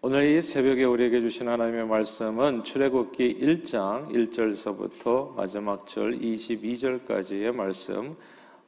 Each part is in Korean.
오늘 이 새벽에 우리에게 주신 하나님의 말씀은 출애굽기 1장 1절서부터 마지막 절 22절까지의 말씀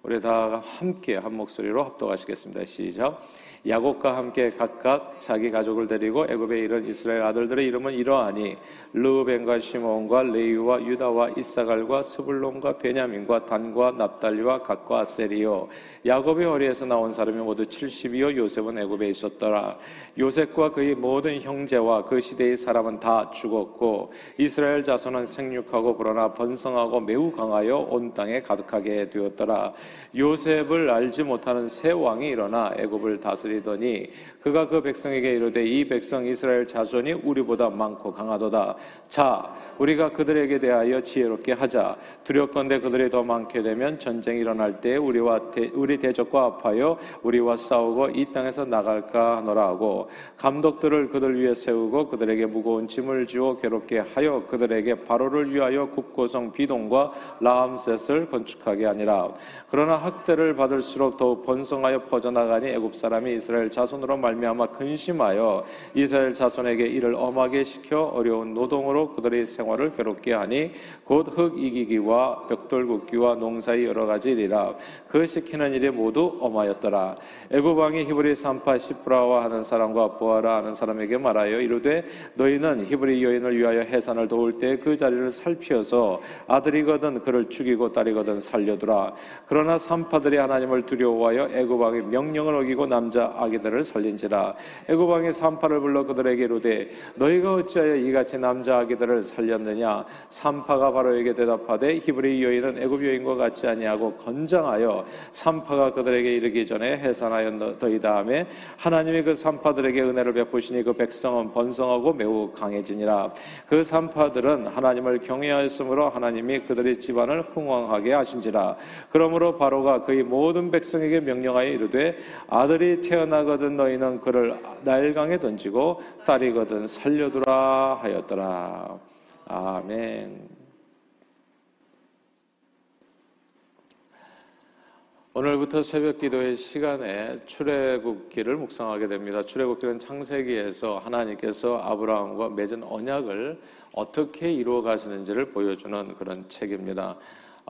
우리 다 함께 한 목소리로 합독하시겠습니다. 시작. 야곱과 함께 각각 자기 가족을 데리고 애굽에 이른 이스라엘 아들들의 이름은 이러하니 르우벤과 시몬과 레위와 유다와 이사갈과 스불론과 베냐민과 단과 납달리와 각과 아세리요. 야곱의 허리에서 나온 사람이 모두 70이요. 요셉은 애굽에 있었더라. 요셉과 그의 모든 형제와 그 시대의 사람은 다 죽었고 이스라엘 자손은 생육하고 불어나 번성하고 매우 강하여 온 땅에 가득하게 되었더라. 요셉을 알지 못하는 새 왕이 일어나 애굽을 다스리 다스리더니 그가 그 백성에게 이르되 이 백성 이스라엘 자손이 우리보다 많고 강하도다. 자, 우리가 그들에게 대하여 지혜롭게 하자. 두렵건대 그들이 더 많게 되면 전쟁이 일어날 때 우리와 대, 우리 대적과 아파요 우리와 싸우고 이 땅에서 나갈까 하노라 하고 감독들을 그들 위에 세우고 그들에게 무거운 짐을 주어 괴롭게 하여 그들에게 바로를 위하여 국고성 비동과 라암셋을 건축하게 하니라. 그러나 학대를 받을수록 더욱 번성하여 퍼져나가니 애굽 사람이 이스라엘 자손으로 말미암아 근심하여 이스라엘 자손에게 이를 엄하게 시켜 어려운 노동으로 그들의 생활을 괴롭게 하니 곧 흙 이기기와 벽돌 굽기와 농사의 여러 가지 일이라. 그 시키는 일이 모두 엄하였더라. 애굽 왕이 히브리 산파 시프라와 하는 사람과 보아라 하는 사람에게 말하여 이르되 너희는 히브리 여인을 위하여 해산을 도울 때 그 자리를 살피어서 아들이거든 그를 죽이고 딸이거든 살려두라. 그러나 산파들이 하나님을 두려워하여 애굽 왕의 명령을 어기고 남자 아기들을 살린지라. 애굽 왕이 산파를 불러 그들에게 이르되 너희가 어찌하여 이같이 남자 아기들을 살렸느냐? 산파가 바로에게 대답하되 히브리 여인은 애굽 여인과 같지 아니하고 건장하여 산파가 그들에게 이르기 전에 해산하였더이 다음에 하나님이 그 산파들에게 은혜를 베푸시니 그 백성은 번성하고 매우 강해지니라. 그 산파들은 하나님을 경외하였으므로 하나님이 그들의 집안을 흥왕하게 하신지라. 그러므로 바로가 그의 모든 백성에게 명령하여 이르되 아들이 태어 태어나거든 너희는 그를 나일강에 던지고 딸이거든 살려두라 하였더라. 아멘. 오늘부터 새벽 기도의 시간에 출애굽기를 묵상하게 됩니다. 출애굽기는 창세기에서 하나님께서 아브라함과 맺은 언약을 어떻게 이루어 가시는지를 보여주는 그런 책입니다.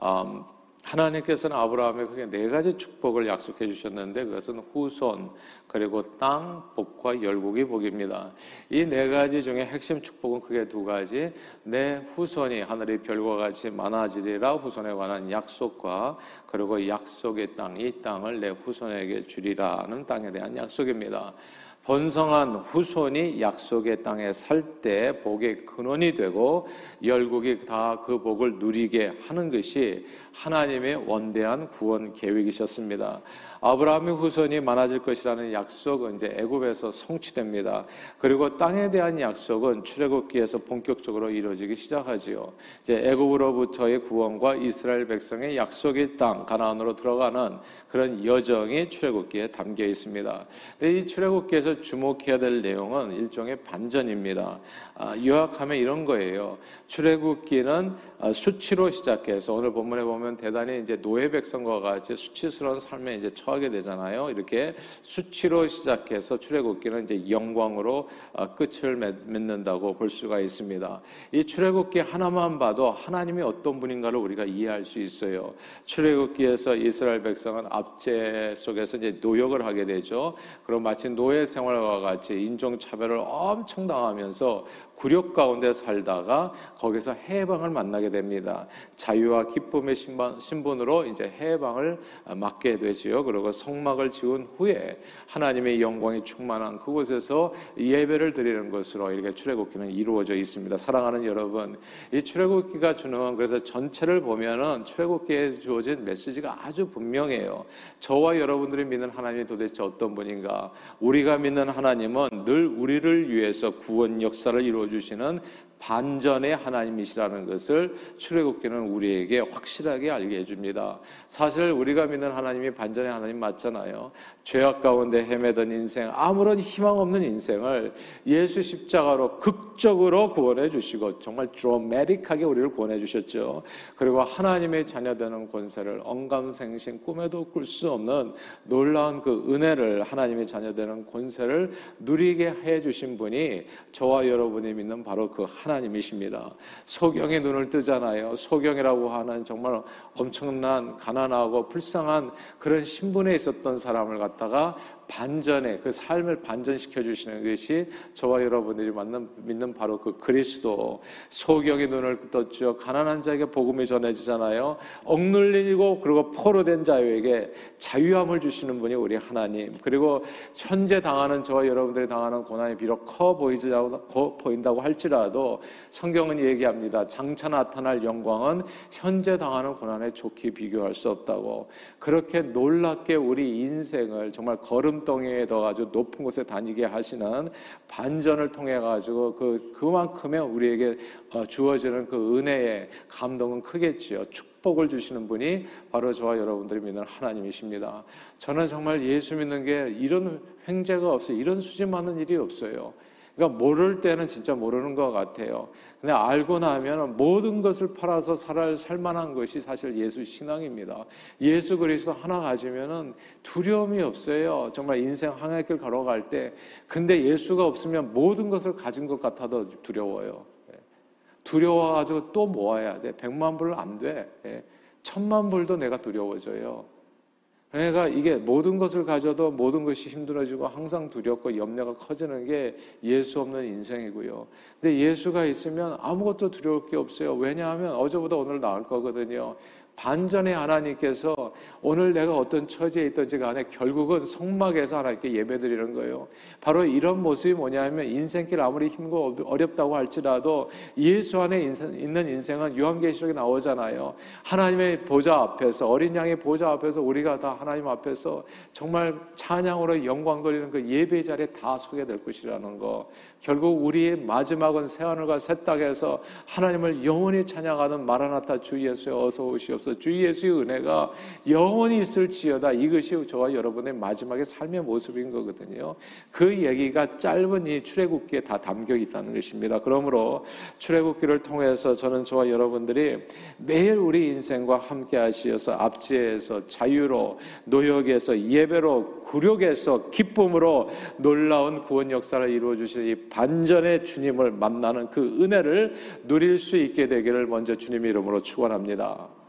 음, 하나님께서는 아브라함에게 네 가지 축복을 약속해 주셨는데 그것은 후손 그리고 땅 복과 열국이 복입니다. 이 네 가지 중에 핵심 축복은 크게 두 가지. 내 후손이 하늘의 별과 같이 많아지리라 후손에 관한 약속과 그리고 약속의 땅, 이 땅을 내 후손에게 주리라는 땅에 대한 약속입니다. 번성한 후손이 약속의 땅에 살 때 복의 근원이 되고 열국이 다 그 복을 누리게 하는 것이 하나님의 원대한 구원 계획이셨습니다. 아브라함의 후손이 많아질 것이라는 약속은 이제 애굽에서 성취됩니다. 그리고 땅에 대한 약속은 출애굽기에서 본격적으로 이루어지기 시작하지요. 이제 애굽으로부터의 구원과 이스라엘 백성의 약속의 땅 가나안으로 들어가는 그런 여정이 출애굽기에 담겨 있습니다. 근데 이 출애굽기에서 주목해야 될 내용은 일종의 반전입니다. 아, 요약하면 이런 거예요. 출애굽기는 아, 수치로 시작해서 오늘 본문에 보면 대단히 이제 노예 백성과 같이 수치스러운 삶에 이제 처 하게 되잖아요. 이렇게 수치로 시작해서 출애굽기는 이제 영광으로 아, 끝을 맺는다고 볼 수가 있습니다. 이 출애굽기 하나만 봐도 하나님이 어떤 분인가를 우리가 이해할 수 있어요. 출애굽기에서 이스라엘 백성은 압제 속에서 이제 노역을 하게 되죠. 그럼 마치 노예 생활과 같이 인종 차별을 엄청 당하면서 굴욕 가운데 살다가 거기서 해방을 만나게 됩니다. 자유와 기쁨의 신분으로 이제 해방을 맞게 되지요. 그리고 성막을 지은 후에 하나님의 영광이 충만한 그곳에서 예배를 드리는 것으로 이렇게 출애굽기는 이루어져 있습니다. 사랑하는 여러분, 이 출애굽기가 주는 그래서 전체를 보면은 출애굽기에 주어진 메시지가 아주 분명해요. 저와 여러분들이 믿는 하나님이 도대체 어떤 분인가? 우리가 믿는 하나님은 늘 우리를 위해서 구원 역사를 이루어 주시는 반전의 하나님이시라는 것을 출애굽기는 우리에게 확실하게 알게 해줍니다. 사실 우리가 믿는 하나님이 반전의 하나님 맞잖아요. 죄악 가운데 헤매던 인생, 아무런 희망 없는 인생을 예수 십자가로 극적으로 구원해 주시고 정말 드라마틱하게 우리를 구원해 주셨죠. 그리고 하나님의 자녀되는 권세를 언감생신 꿈에도 꿀 수 없는 놀라운 그 은혜를 하나님의 자녀되는 권세를 누리게 해 주신 분이 저와 여러분이 믿는 바로 그 하나님 이십니다. 소경의 눈을 뜨잖아요. 소경이라고 하는 정말 엄청난 가난하고 불쌍한 그런 신분에 있었던 사람을 갖다가 반전의 그 삶을 반전시켜 주시는 것이 저와 여러분들이 맞는, 믿는 바로 그 그리스도 소경의 눈을 떴죠. 가난한 자에게 복음이 전해지잖아요. 억눌리고 그리고 포로 된 자에게 자유함을 주시는 분이 우리 하나님. 그리고 현재 당하는 저와 여러분들이 당하는 고난이 비록 커 보이지라고 보인다고 할지라도 성경은 얘기합니다. 장차 나타날 영광은 현재 당하는 고난에 좋게 비교할 수 없다고. 그렇게 놀랍게 우리 인생을 정말 걸음 구름덩이에 더 아주 높은 곳에 다니게 하시는 반전을 통해 가지고 그 그만큼의 우리에게 어, 주어지는 그 은혜의 감동은 크겠지요. 축복을 주시는 분이 바로 저와 여러분들이 믿는 하나님이십니다. 저는 정말 예수 믿는 게 이런 횡재가 없어요. 이런 수지 많은 일이 없어요. 그러니까 모를 때는 진짜 모르는 것 같아요. 근데 알고 나면 모든 것을 팔아서 살, 살만한 것이 사실 예수 신앙입니다. 예수 그리스도 하나 가지면은 두려움이 없어요. 정말 인생 하나의 길 걸어갈 때. 근데 예수가 없으면 모든 것을 가진 것 같아도 두려워요. 예. 두려워가지고 또 모아야 돼. 백만 불은 안 돼. 예. 천만 불도 내가 두려워져요. 그러니까 이게 모든 것을 가져도 모든 것이 힘들어지고 항상 두렵고 염려가 커지는 게 예수 없는 인생이고요. 근데 예수가 있으면 아무것도 두려울 게 없어요. 왜냐하면 어제보다 오늘 나을 거거든요. 반전의 하나님께서 오늘 내가 어떤 처지에 있든지 간에 결국은 성막에서 하나님께 예배드리는 거예요. 바로 이런 모습이 뭐냐면 인생길 아무리 힘고 어렵다고 할지라도 예수 안에 있는 인생은 요한계시록에 나오잖아요. 하나님의 보좌 앞에서 어린 양의 보좌 앞에서 우리가 다 하나님 앞에서 정말 찬양으로 영광 돌리는 그 예배 자리에 다 서게 될 것이라는 거. 결국 우리의 마지막은 새 하늘과 새 땅에서 하나님을 영원히 찬양하는 마라나타 주 예수여 어서 오시옵 소서 주 예수의 은혜가 영원히 있을지어다 이것이 저와 여러분의 마지막의 삶의 모습인 거거든요. 그 얘기가 짧은 이 출애굽기에 다 담겨 있다는 것입니다. 그러므로 출애굽기를 통해서 저는 저와 여러분들이 매일 우리 인생과 함께 하시어서 압제에서 자유로 노역에서 예배로 굴욕에서 기쁨으로 놀라운 구원 역사를 이루어 주시는 이 반전의 주님을 만나는 그 은혜를 누릴 수 있게 되기를 먼저 주님 이름으로 축원합니다.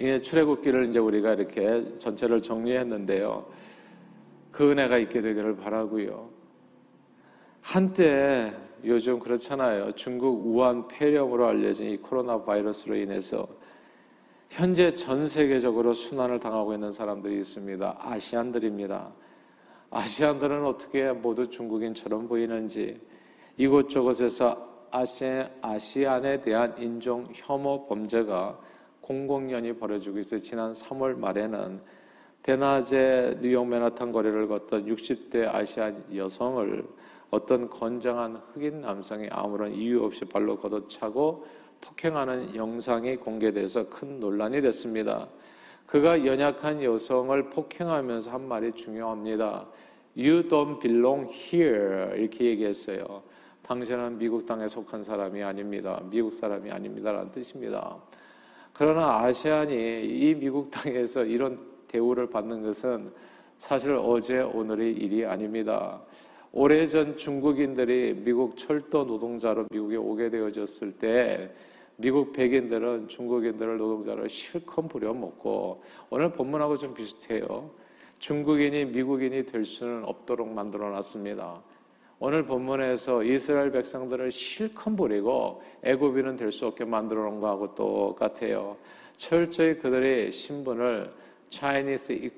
이 출애굽기를 이제 우리가 이렇게 전체를 정리했는데요. 그 은혜가 있게 되기를 바라고요. 한때 요즘 그렇잖아요. 중국 우한 폐렴으로 알려진 이 코로나 바이러스로 인해서 현재 전 세계적으로 순환을 당하고 있는 사람들이 있습니다. 아시안들입니다. 아시안들은 어떻게 모두 중국인처럼 보이는지 이곳저곳에서 아시안, 아시안에 대한 인종 혐오 범죄가 공공연히 벌어지고 있어요. 지난 3월 말에는 대낮에 뉴욕 맨하탄 거리를 걷던 60대 아시안 여성을 어떤 건장한 흑인 남성이 아무런 이유 없이 발로 걷어차고 폭행하는 영상이 공개돼서 큰 논란이 됐습니다. 그가 연약한 여성을 폭행하면서 한 말이 중요합니다. You don't belong here. 이렇게 얘기했어요. 당신은 미국 땅에 속한 사람이 아닙니다. 미국 사람이 아닙니다. 라는 뜻입니다. 그러나 아시안이 이 미국 땅에서 이런 대우를 받는 것은 사실 어제 오늘의 일이 아닙니다. 오래전 중국인들이 미국 철도 노동자로 미국에 오게 되어졌을 때 미국 백인들은 중국인들을 노동자를 실컷 부려먹고 오늘 본문하고 좀 비슷해요. 중국인이 미국인이 될 수는 없도록 만들어 놨습니다. 오늘 본문에서 이스라엘 백성들을 실컷 부리고 애굽인은 될 수 없게 만들어 놓은 거하고 똑같아요. 철저히 그들의 신분을 Chinese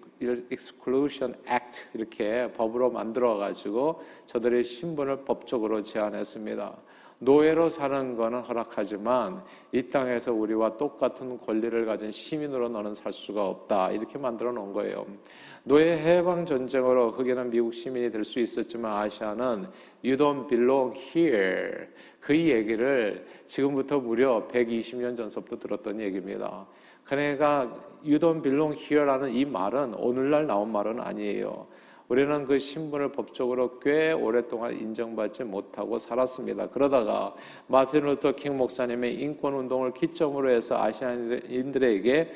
Exclusion Act 이렇게 법으로 만들어 가지고 저들의 신분을 법적으로 제한했습니다. 노예로 사는 거는 허락하지만 이 땅에서 우리와 똑같은 권리를 가진 시민으로 너는 살 수가 없다. 이렇게 만들어 놓은 거예요. 노예 해방 전쟁으로 흑인은 미국 시민이 될 수 있었지만 아시아는 You don't belong here. 그 얘기를 지금부터 무려 120년 전서부터 들었던 얘기입니다. 그러니까 You don't belong here라는 이 말은 오늘날 나온 말은 아니에요. 우리는 그 신분을 법적으로 꽤 오랫동안 인정받지 못하고 살았습니다. 그러다가 마틴 루터 킹 목사님의 인권 운동을 기점으로 해서 아시안인들에게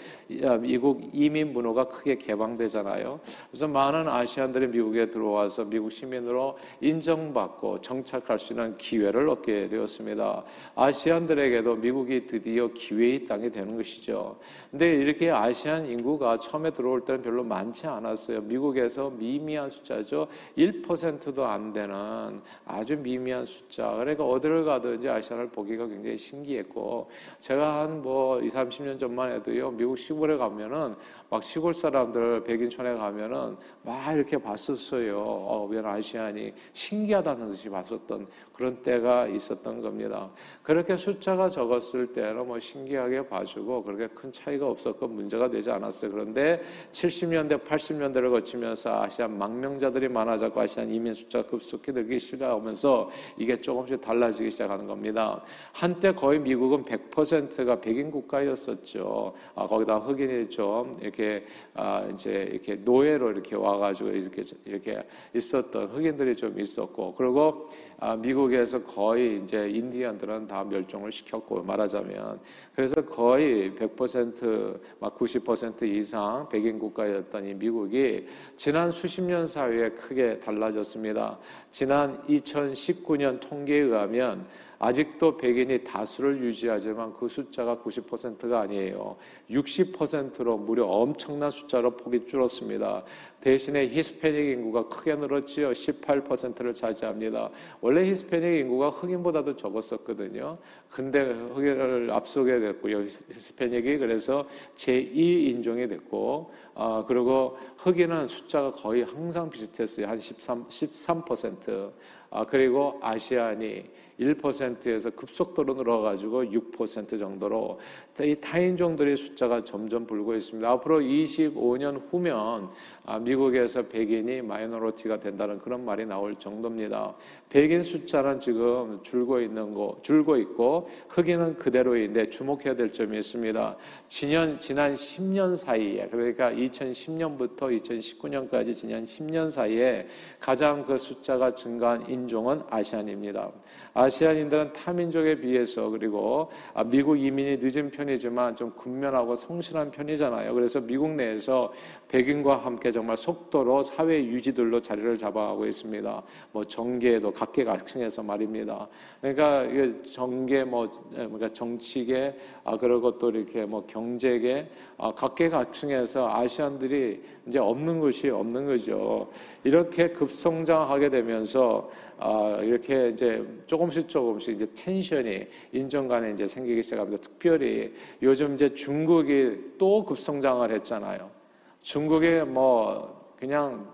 미국 이민 문호가 크게 개방되잖아요. 그래서 많은 아시안들이 미국에 들어와서 미국 시민으로 인정받고 정착할 수 있는 기회를 얻게 되었습니다. 아시안들에게도 미국이 드디어 기회의 땅이 되는 것이죠. 근데 이렇게 아시안 인구가 처음에 들어올 때는 별로 많지 않았어요. 미국에서 미미 한 숫자죠. 1%도 안 되는 아주 미미한 숫자. 그러니까 어디를 가든지 아시안을 보기가 굉장히 신기했고 제가 한 뭐 20, 30년 전만 해도요. 미국 시골에 가면은 막 시골 사람들 백인촌에 가면은 막 이렇게 봤었어요. 어, 왜 아시안이 신기하다는 듯이 봤었던 그런 때가 있었던 겁니다. 그렇게 숫자가 적었을 때는 뭐 신기하게 봐주고 그렇게 큰 차이가 없었고 문제가 되지 않았어요. 그런데 70년대, 80년대를 거치면서 아시안 망 명자들이 많아졌고 아시안 이민 숫자가 급속히 늘기 시작하면서 이게 조금씩 달라지기 시작하는 겁니다. 한때 거의 미국은 100%가 백인 국가였었죠. 아, 거기다 흑인이 좀 이렇게 아 이제 이렇게 노예로 이렇게 와가지고 이렇게 이렇게 있었던 흑인들이 좀 있었고 그리고 아 미국에서 거의 이제 인디언들은 다 멸종을 시켰고 말하자면 그래서 거의 100%막 90% 이상 백인 국가였던 이 미국이 지난 수십 년 사이에 크게 달라졌습니다. 지난 2019년 통계에 의하면 아직도 백인이 다수를 유지하지만 그 숫자가 90%가 아니에요. 60%로 무려 엄청난 숫자로 폭이 줄었습니다. 대신에 히스패닉 인구가 크게 늘었지요. 18%를 차지합니다. 원래 히스패닉 인구가 흑인보다도 적었었거든요. 근데 흑인을 앞서게 됐고요. 히스패닉이 그래서 제2인종이 됐고, 아, 그리고 흑인은 숫자가 거의 항상 비슷했어요. 한 13, 13%. 아, 그리고 아시안이 1%에서 급속도로 늘어가지고 6% 정도로 이 타인종들의 숫자가 점점 불고 있습니다. 앞으로 25년 후면 아, 미국에서 백인이 minority가 된다는 그런 말이 나올 정도입니다. 백인 숫자는 지금 줄고 있는 거, 줄고 있고 흑인은 그대로인데 주목해야 될 점이 있습니다. 지난, 지난 10년 사이에 그러니까 2010년부터 2019년까지 지난 10년 사이에 가장 그 숫자가 증가한 인종은 Asian입니다. Asian인들은 타민족에 비해서 그리고 아, 미국 이민이 늦은 편이지만 좀 근면하고 성실한 편이잖아요. 그래서 미국 내에서 백인과 함께 정말 속도로 사회 유지들로 자리를 잡아가고 있습니다. 뭐 정계도 각계각층에서 말입니다. 그러니까 정계 뭐 그러니까 정치계 아 그리고 또 이렇게 뭐 경제계 아 각계각층에서 아시안들이 이제 없는 것이 없는 거죠. 이렇게 급성장하게 되면서 아, 이렇게 이제 조금씩 조금씩 이제 텐션이 인정 간에 이제 생기기 시작합니다. 특별히 요즘 이제 중국이 또 급성장을 했잖아요. 중국이 뭐 그냥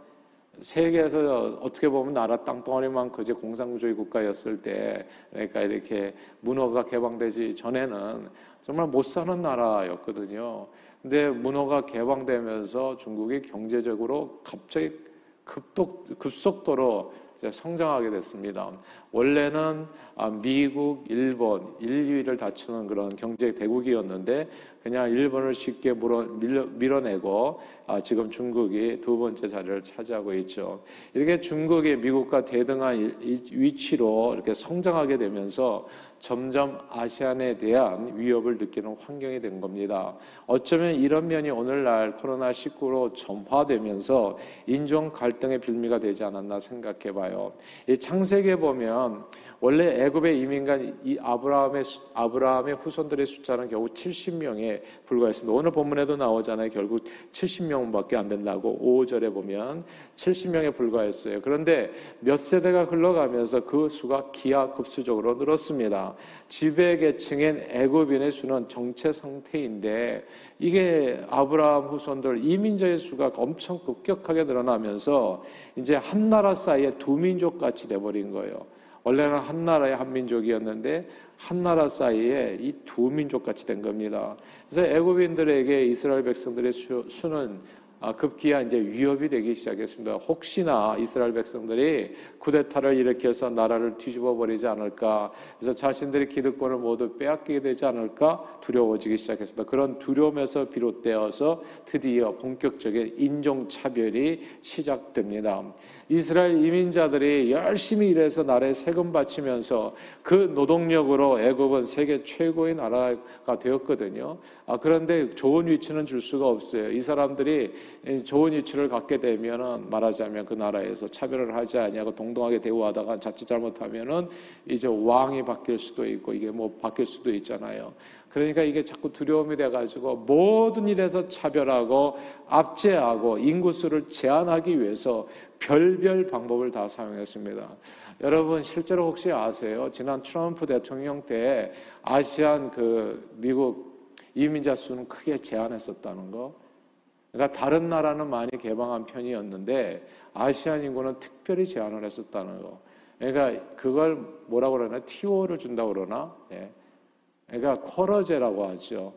세계에서 어떻게 보면 나라 땅덩어리만큼 이제 공산주의 국가였을 때 그러니까 이렇게 문어가 개방되지 전에는 정말 못 사는 나라였거든요. 근데 문어가 개방되면서 중국이 경제적으로 갑자기 급독, 급속도로 성장하게 됐습니다. 원래는 아, 미국, 일본, 인류를 다투는 그런 경제 대국이었는데 그냥 일본을 쉽게 밀어, 내고 아, 지금 중국이 두 번째 자리를 차지하고 있죠. 이렇게 중국이 미국과 대등한 위치로 이렇게 성장하게 되면서 점점 아시안에 대한 위협을 느끼는 환경이 된 겁니다. 어쩌면 이런 면이 오늘날 코로나19로 점화되면서 인종 갈등의 빌미가 되지 않았나 생각해 봐요. 이 창세기에 보면 원래 애굽의 이민간 이 아브라함의 아브라함의 후손들의 숫자는 겨우 70명에 불과했습니다. 오늘 본문에도 나오잖아요. 결국 70명밖에 안 된다고 5절에 보면 70명에 불과했어요. 그런데 몇 세대가 흘러가면서 그 수가 기하급수적으로 늘었습니다. 지배 계층인 애굽인의 수는 정체 상태인데 이게 아브라함 후손들 이민자의 수가 엄청 급격하게 늘어나면서 이제 한 나라 사이에 두 민족 같이 돼 버린 거예요. 원래는 한 나라의 한 민족이었는데 한 나라 사이에 이 두 민족 같이 된 겁니다. 그래서 애굽인들에게 이스라엘 백성들의 수, 수는 아, 급기야 이제 위협이 되기 시작했습니다. 혹시나 이스라엘 백성들이 쿠데타를 일으켜서 나라를 뒤집어 버리지 않을까, 그래서 자신들의 기득권을 모두 빼앗기게 되지 않을까 두려워지기 시작했습니다. 그런 두려움에서 비롯되어서 드디어 본격적인 인종 차별이 시작됩니다. 이스라엘 이민자들이 열심히 일해서 나라에 세금 바치면서 그 노동력으로 애굽은 세계 최고의 나라가 되었거든요. 아, 그런데 좋은 위치는 줄 수가 없어요. 이 사람들이 좋은 위치를 갖게 되면은 말하자면 그 나라에서 차별을 하지 아니하고 동등하게 대우하다가 자칫 잘못하면은 이제 왕이 바뀔 수도 있고 이게 뭐 바뀔 수도 있잖아요. 그러니까 이게 자꾸 두려움이 돼가지고 모든 일에서 차별하고 압제하고 인구수를 제한하기 위해서 별별 방법을 다 사용했습니다. 여러분 실제로 혹시 아세요? 지난 트럼프 대통령 때 아시안 그 미국 이민자 수는 크게 제한했었다는 거. 그러니까 다른 나라는 많이 개방한 편이었는데 아시안 인구는 특별히 제한을 했었다는 거. 그러니까 그걸 뭐라고 그러나 티오를 준다고 그러나? 예. 그러니까 쿼러제라고 하죠.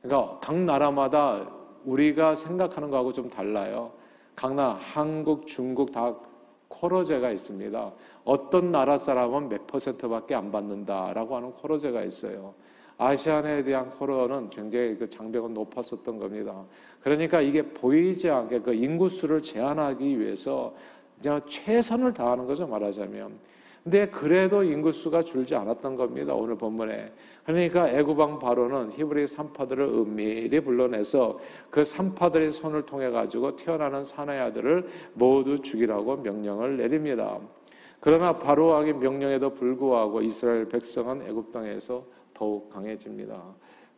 그러니까 각 나라마다 우리가 생각하는 거하고 좀 달라요. 각 나라 한국, 중국 다 쿼러제가 있습니다. 어떤 나라 사람은 몇 퍼센트밖에 안 받는다라고 하는 쿼러제가 있어요. 아시안에 대한 쿼러는 굉장히 그 장벽은 높았었던 겁니다. 그러니까 이게 보이지 않게 그 인구수를 제한하기 위해서 그냥 최선을 다하는 거죠 말하자면. 근데 그래도 인구수가 줄지 않았던 겁니다. 오늘 본문에. 그러니까 애구방 바로는 히브리 산파들을 은밀히 불러내서 그 산파들의 손을 통해 가지고 태어나는 사내 아들을 모두 죽이라고 명령을 내립니다. 그러나 바로 왕의 명령에도 불구하고 이스라엘 백성은 애굽 땅에서 더욱 강해집니다.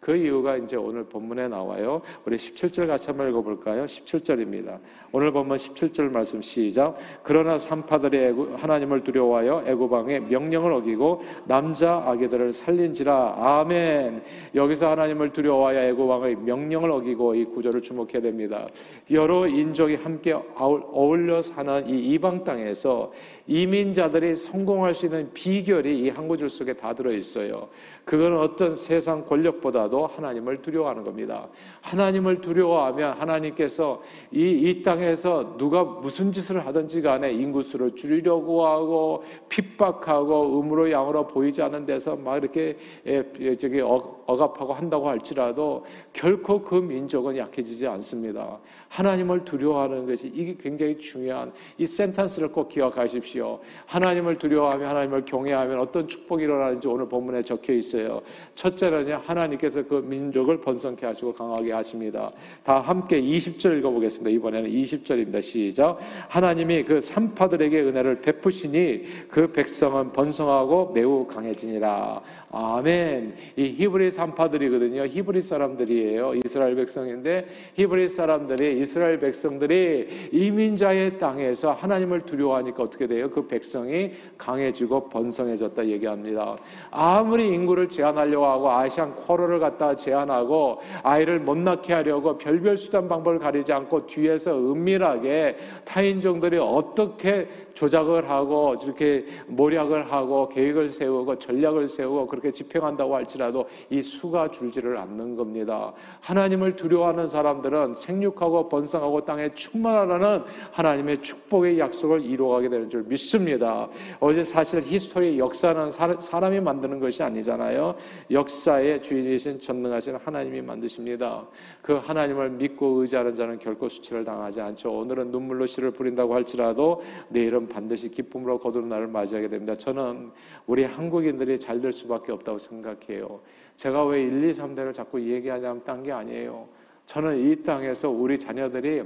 그 이유가 이제 오늘 본문에 나와요. 우리 17절 같이 한번 읽어볼까요? 17절입니다. 오늘 본문 17절 말씀 시작. 그러나 산파들이 하나님을 두려워하여 애고방의 명령을 어기고 남자 아기들을 살린지라. 아멘. 여기서 하나님을 두려워하여 애고방의 명령을 어기고 이 구절을 주목해야 됩니다. 여러 인종이 함께 어울려 사는 이 이방 땅에서 이민자들이 성공할 수 있는 비결이 이 한 구절 속에 다 들어 있어요. 그건 어떤 세상 권력보다도 하나님을 두려워하는 겁니다. 하나님을 두려워하면 하나님께서 이, 이 땅에서 누가 무슨 짓을 하든지 간에 인구수를 줄이려고 하고 핍박하고 음으로 양으로 보이지 않는 데서 막 이렇게 예, 저기 억압하고 한다고 할지라도 결코 그 민족은 약해지지 않습니다. 하나님을 두려워하는 것이 이게 굉장히 중요한 이 센텐스를 꼭 기억하십시오. 하나님을 두려워하며 하나님을 경외하면 어떤 축복이 일어나는지 오늘 본문에 적혀 있어요. 첫째는요, 하나님께서 그 민족을 번성케 하시고 강하게 하십니다. 다 함께 20절 읽어보겠습니다. 이번에는 20절입니다. 시작. 하나님이 그 산파들에게 은혜를 베푸시니 그 백성은 번성하고 매우 강해지니라. 아멘. 이 히브리 산파들이거든요. 히브리 사람들이에요. 이스라엘 백성인데 히브리 사람들이 이스라엘 백성들이 이민자의 땅에서 하나님을 두려워하니까 어떻게 돼요? 그 백성이 강해지고 번성해졌다 얘기합니다. 아무리 인구를 제한하려고 하고 아시안 쿼러를 갖다 제한하고 아이를 못 낳게 하려고 별별 수단 방법을 가리지 않고 뒤에서 은밀하게 타인종들이 어떻게 조작을 하고 이렇게 모략을 하고 계획을 세우고 전략을 세우고 그렇게 집행한다고 할지라도 이 수가 줄지를 않는 겁니다. 하나님을 두려워하는 사람들은 생육하고 번성하고 땅에 충만하라는 하나님의 축복의 약속을 이루어가게 되는 줄 믿습니다. 어제 사실 history 역사는 사람이 만드는 것이 아니잖아요. 역사의 주인이신 전능하신 하나님이 만드십니다. 그 하나님을 믿고 의지하는 자는 결코 수치를 당하지 않죠. 오늘은 눈물로 씨를 뿌린다고 할지라도 내일은 여러분 반드시 기쁨으로 거두는 날을 맞이하게 됩니다. 저는 우리 한국인들이 잘 될 수밖에 없다고 생각해요. 제가 왜 1, 2, 3대를 자꾸 얘기하냐면 딴 게 아니에요. 저는 이 땅에서 우리 자녀들이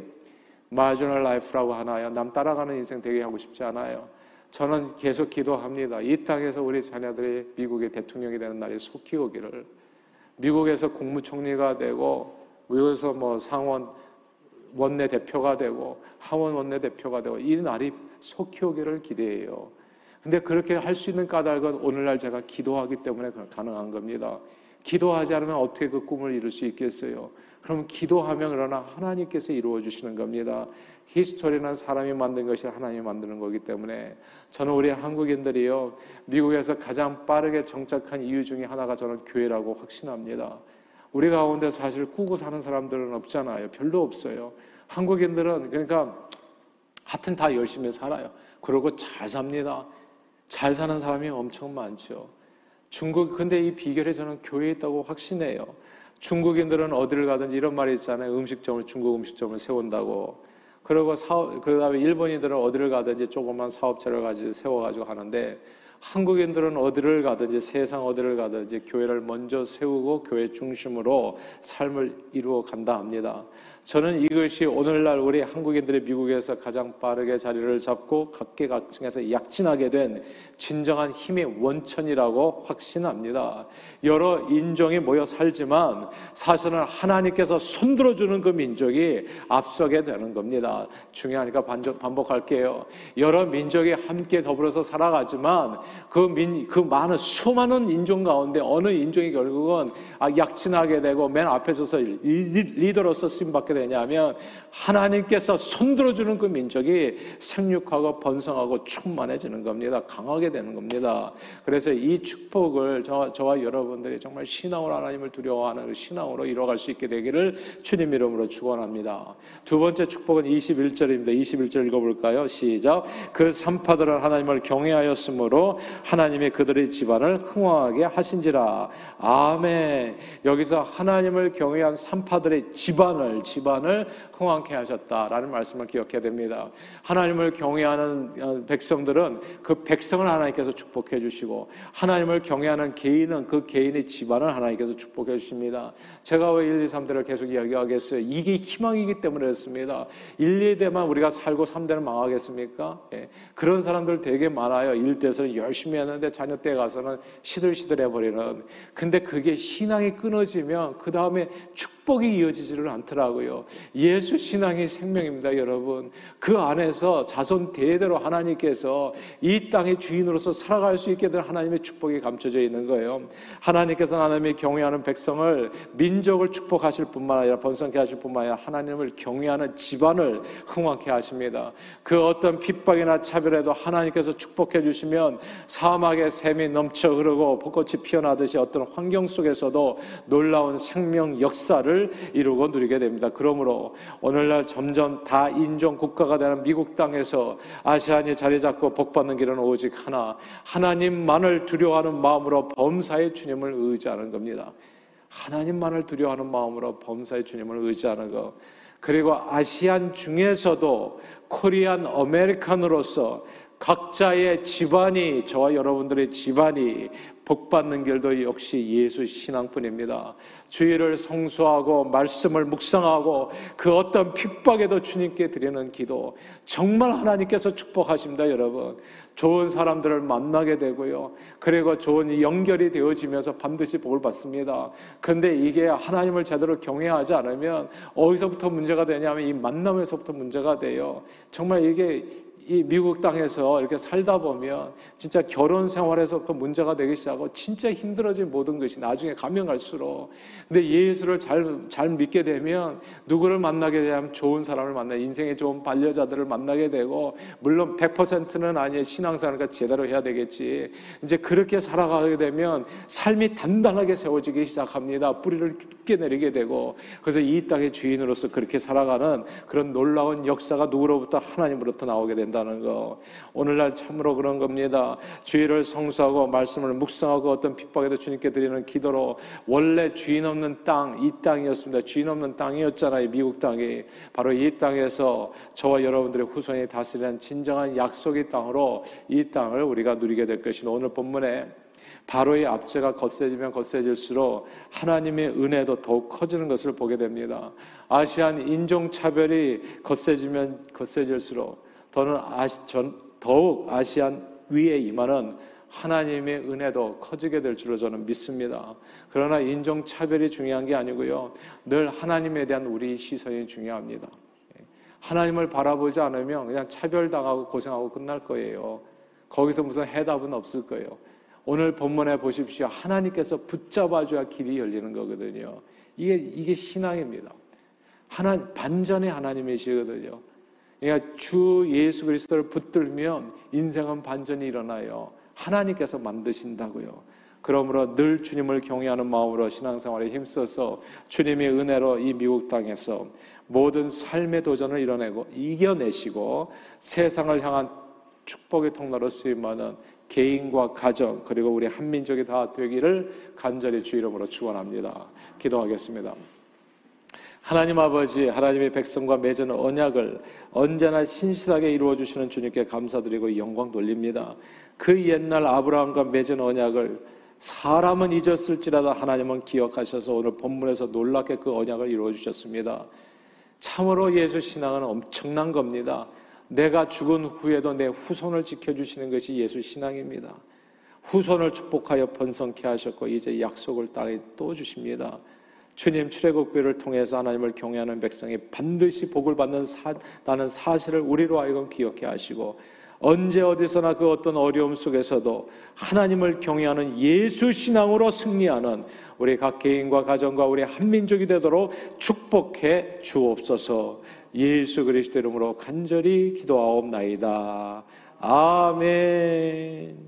marginal life라고 하나요? 남 따라가는 인생 되게 하고 싶지 않아요. 저는 계속 기도합니다. 이 땅에서 우리 자녀들이 미국의 대통령이 되는 날이 속히 오기를. 미국에서 국무총리가 되고 미국에서 뭐 상원 원내 대표가 되고 하원 원내 대표가 되고 이 날이 속히 오기를 기대해요. 근데 그렇게 할 수 있는 까닭은 오늘날 제가 기도하기 때문에 가능한 겁니다. 기도하지 않으면 어떻게 그 꿈을 이룰 수 있겠어요? 그럼 기도하면 그러나 하나님께서 이루어 주시는 겁니다. 히스토리는 사람이 만든 것이 하나님이 만드는 거기 때문에 저는 우리 한국인들이요 미국에서 가장 빠르게 정착한 이유 중에 하나가 저는 교회라고 확신합니다. 우리 가운데 사실 꾸고 사는 사람들은 없잖아요. 별로 없어요. 한국인들은 그러니까 하여튼 다 열심히 살아요. 그러고 잘 삽니다. 잘 사는 사람이 엄청 많죠. 중국 근데 이 비결에 저는 교회에 있다고 확신해요. 중국인들은 어디를 가든지 이런 말이 있잖아요. 음식점을 중국 음식점을 세운다고. 그리고 사업 그 다음에 일본인들은 어디를 가든지 조그만 사업체를 가지고 세워 가지고 하는데 한국인들은 어디를 가든지 세상 어디를 가든지 교회를 먼저 세우고 교회 중심으로 삶을 이루어 간다 합니다. 저는 이것이 오늘날 우리 한국인들이 미국에서 가장 빠르게 자리를 잡고 각계각층에서 약진하게 된 진정한 힘의 원천이라고 확신합니다. 여러 인종이 모여 살지만 사실은 하나님께서 손들어주는 그 민족이 앞서게 되는 겁니다. 중요하니까 반복할게요. 여러 민족이 함께 더불어서 살아가지만 그, 민, 그 많은 수많은 인종 가운데 어느 인종이 결국은 아, 약진하게 되고 맨 앞에 서서 리더로서 쓰임받게 되냐면 하나님께서 손들어 주는 그 민족이 생육하고 번성하고 충만해지는 겁니다. 강하게 되는 겁니다. 그래서 이 축복을 저, 저와 여러분들이 정말 신앙으로 하나님을 두려워하는 그 신앙으로 이뤄갈 수 있게 되기를 주님 이름으로 축원합니다. 두 번째 축복은 21절입니다. 21절 읽어볼까요? 시작. 그 산파들은 하나님을 경외하였으므로 하나님이 그들의 집안을 흥왕하게 하신지라. 아멘. 여기서 하나님을 경외한 산파들의 집안을 집안을 흥왕케 하셨다라는 말씀을 기억해야 됩니다. 하나님을 경외하는 어, 백성들은 그 백성을 하나님께서 축복해 주시고 하나님을 경외하는 개인은 그 개인의 집안을 하나님께서 축복해 주십니다. 제가 왜 1, 2, 3대를 계속 이야기하겠어요? 이게 희망이기 때문에 그렇습니다. 1, 2대만 우리가 살고 3대는 망하겠습니까? 예. 그런 사람들 되게 많아요. 1대에서는 열심히 했는데 자녀 때 가서는 시들시들해 버리는. 근데 그게 신앙이 끊어지면 그 다음에 축 복이 이어지지를 않더라고요. 예수 신앙이 생명입니다, 여러분. 그 안에서 자손 대대로 하나님께서 이 땅의 주인으로서 살아갈 수 있게 된 하나님의 축복이 감춰져 있는 거예요. 하나님께서 하나님의 경외하는 백성을 민족을 축복하실 뿐만 아니라 번성케 하실 뿐만 아니라 하나님을 경외하는 집안을 흥왕케 하십니다. 그 어떤 핍박이나 차별에도 하나님께서 축복해 주시면 사막에 샘이 넘쳐 흐르고 벚꽃이 피어나듯이 어떤 환경 속에서도 놀라운 생명 역사를 이루고 누리게 됩니다. 그러므로 오늘날 점점 다 인종 국가가 되는 미국 땅에서 아시안이 자리 잡고 복 받는 길은 오직 하나 하나님만을 두려워하는 마음으로 범사의 주님을 의지하는 겁니다. 하나님만을 두려워하는 마음으로 범사의 주님을 의지하는 것. 그리고 아시안 중에서도 코리안 아메리칸으로서 각자의 집안이 저와 여러분들의 집안이 복받는 길도 역시 예수 신앙뿐입니다. 주의를 성수하고 말씀을 묵상하고 그 어떤 핍박에도 주님께 드리는 기도 정말 하나님께서 축복하십니다, 여러분. 좋은 사람들을 만나게 되고요. 그리고 좋은 연결이 되어지면서 반드시 복을 받습니다. 근데 이게 하나님을 제대로 경외하지 않으면 어디서부터 문제가 되냐면 이 만남에서부터 문제가 돼요. 정말 이게 이 미국 땅에서 이렇게 살다 보면 진짜 결혼 생활에서부터 문제가 되기 시작하고 진짜 힘들어진 모든 것이 나중에 가면 갈수록. 근데 예수를 잘, 잘 믿게 되면 누구를 만나게 되면 좋은 사람을 만나 인생의 좋은 반려자들을 만나게 되고 물론 100%는 아니에요. 신앙생활을 제대로 해야 되겠지. 이제 그렇게 살아가게 되면 삶이 단단하게 세워지기 시작합니다. 뿌리를 깊게 내리게 되고. 그래서 이 땅의 주인으로서 그렇게 살아가는 그런 놀라운 역사가 누구로부터 하나님으로부터 나오게 된다 된다는 거. 오늘날 참으로 그런 겁니다. 주의를 성수하고 말씀을 묵상하고 어떤 핍박에도 주님께 드리는 기도로 원래 주인 없는 땅, 이 땅이었습니다. 주인 없는 땅이었잖아요. 미국 땅이. 바로 이 땅에서 저와 여러분들의 후손이 다스리는 진정한 약속의 땅으로 이 땅을 우리가 누리게 될 것입니다. 오늘 본문에 바로의 압제가 거세지면 거세질수록 하나님의 은혜도 더욱 커지는 것을 보게 됩니다. 아시안 인종차별이 거세지면 거세질수록 저는 아시, 전, 더욱 아시안 위에 임하는 하나님의 은혜도 커지게 될 줄로 저는 믿습니다. 그러나 인종 차별이 중요한 게 아니고요. 늘 하나님에 대한 우리 시선이 중요합니다. 하나님을 바라보지 않으면 그냥 차별당하고 고생하고 끝날 거예요. 거기서 무슨 해답은 없을 거예요. 오늘 본문에 보십시오. 하나님께서 붙잡아줘야 길이 열리는 거거든요. 이게, 이게 신앙입니다. 하나, 반전의 하나님이시거든요. 그러니까 주 예수 그리스도를 붙들면 인생은 반전이 일어나요. 하나님께서 만드신다고요. 그러므로 늘 주님을 경외하는 마음으로 신앙생활에 힘써서 주님의 은혜로 이 미국 땅에서 모든 삶의 도전을 이뤄내고 이겨내시고 세상을 향한 축복의 통로로 쓰임하는 개인과 가정 그리고 우리 한민족이 다 되기를 간절히 주 이름으로 축원합니다. 기도하겠습니다. 하나님 아버지, 하나님의 백성과 맺은 언약을 언제나 신실하게 이루어 주시는 주님께 감사드리고 영광 돌립니다. 그 옛날 아브라함과 맺은 언약을 사람은 잊었을지라도 하나님은 기억하셔서 오늘 본문에서 놀랍게 그 언약을 이루어 주셨습니다. 참으로 예수 신앙은 엄청난 겁니다. 내가 죽은 후에도 내 후손을 지켜주시는 것이 예수 신앙입니다. 후손을 축복하여 번성케 하셨고 이제 약속을 땅에 또 주십니다. 주님 출애굽기를 통해서 하나님을 경외하는 백성이 반드시 복을 받는 사, 다는 사실을 우리로 하여금 기억해 하시고 언제 어디서나 그 어떤 어려움 속에서도 하나님을 경외하는 예수 신앙으로 승리하는 우리 각 개인과 가정과 우리 한민족이 되도록 축복해 주옵소서. 예수 그리스도 이름으로 간절히 기도하옵나이다. 아멘.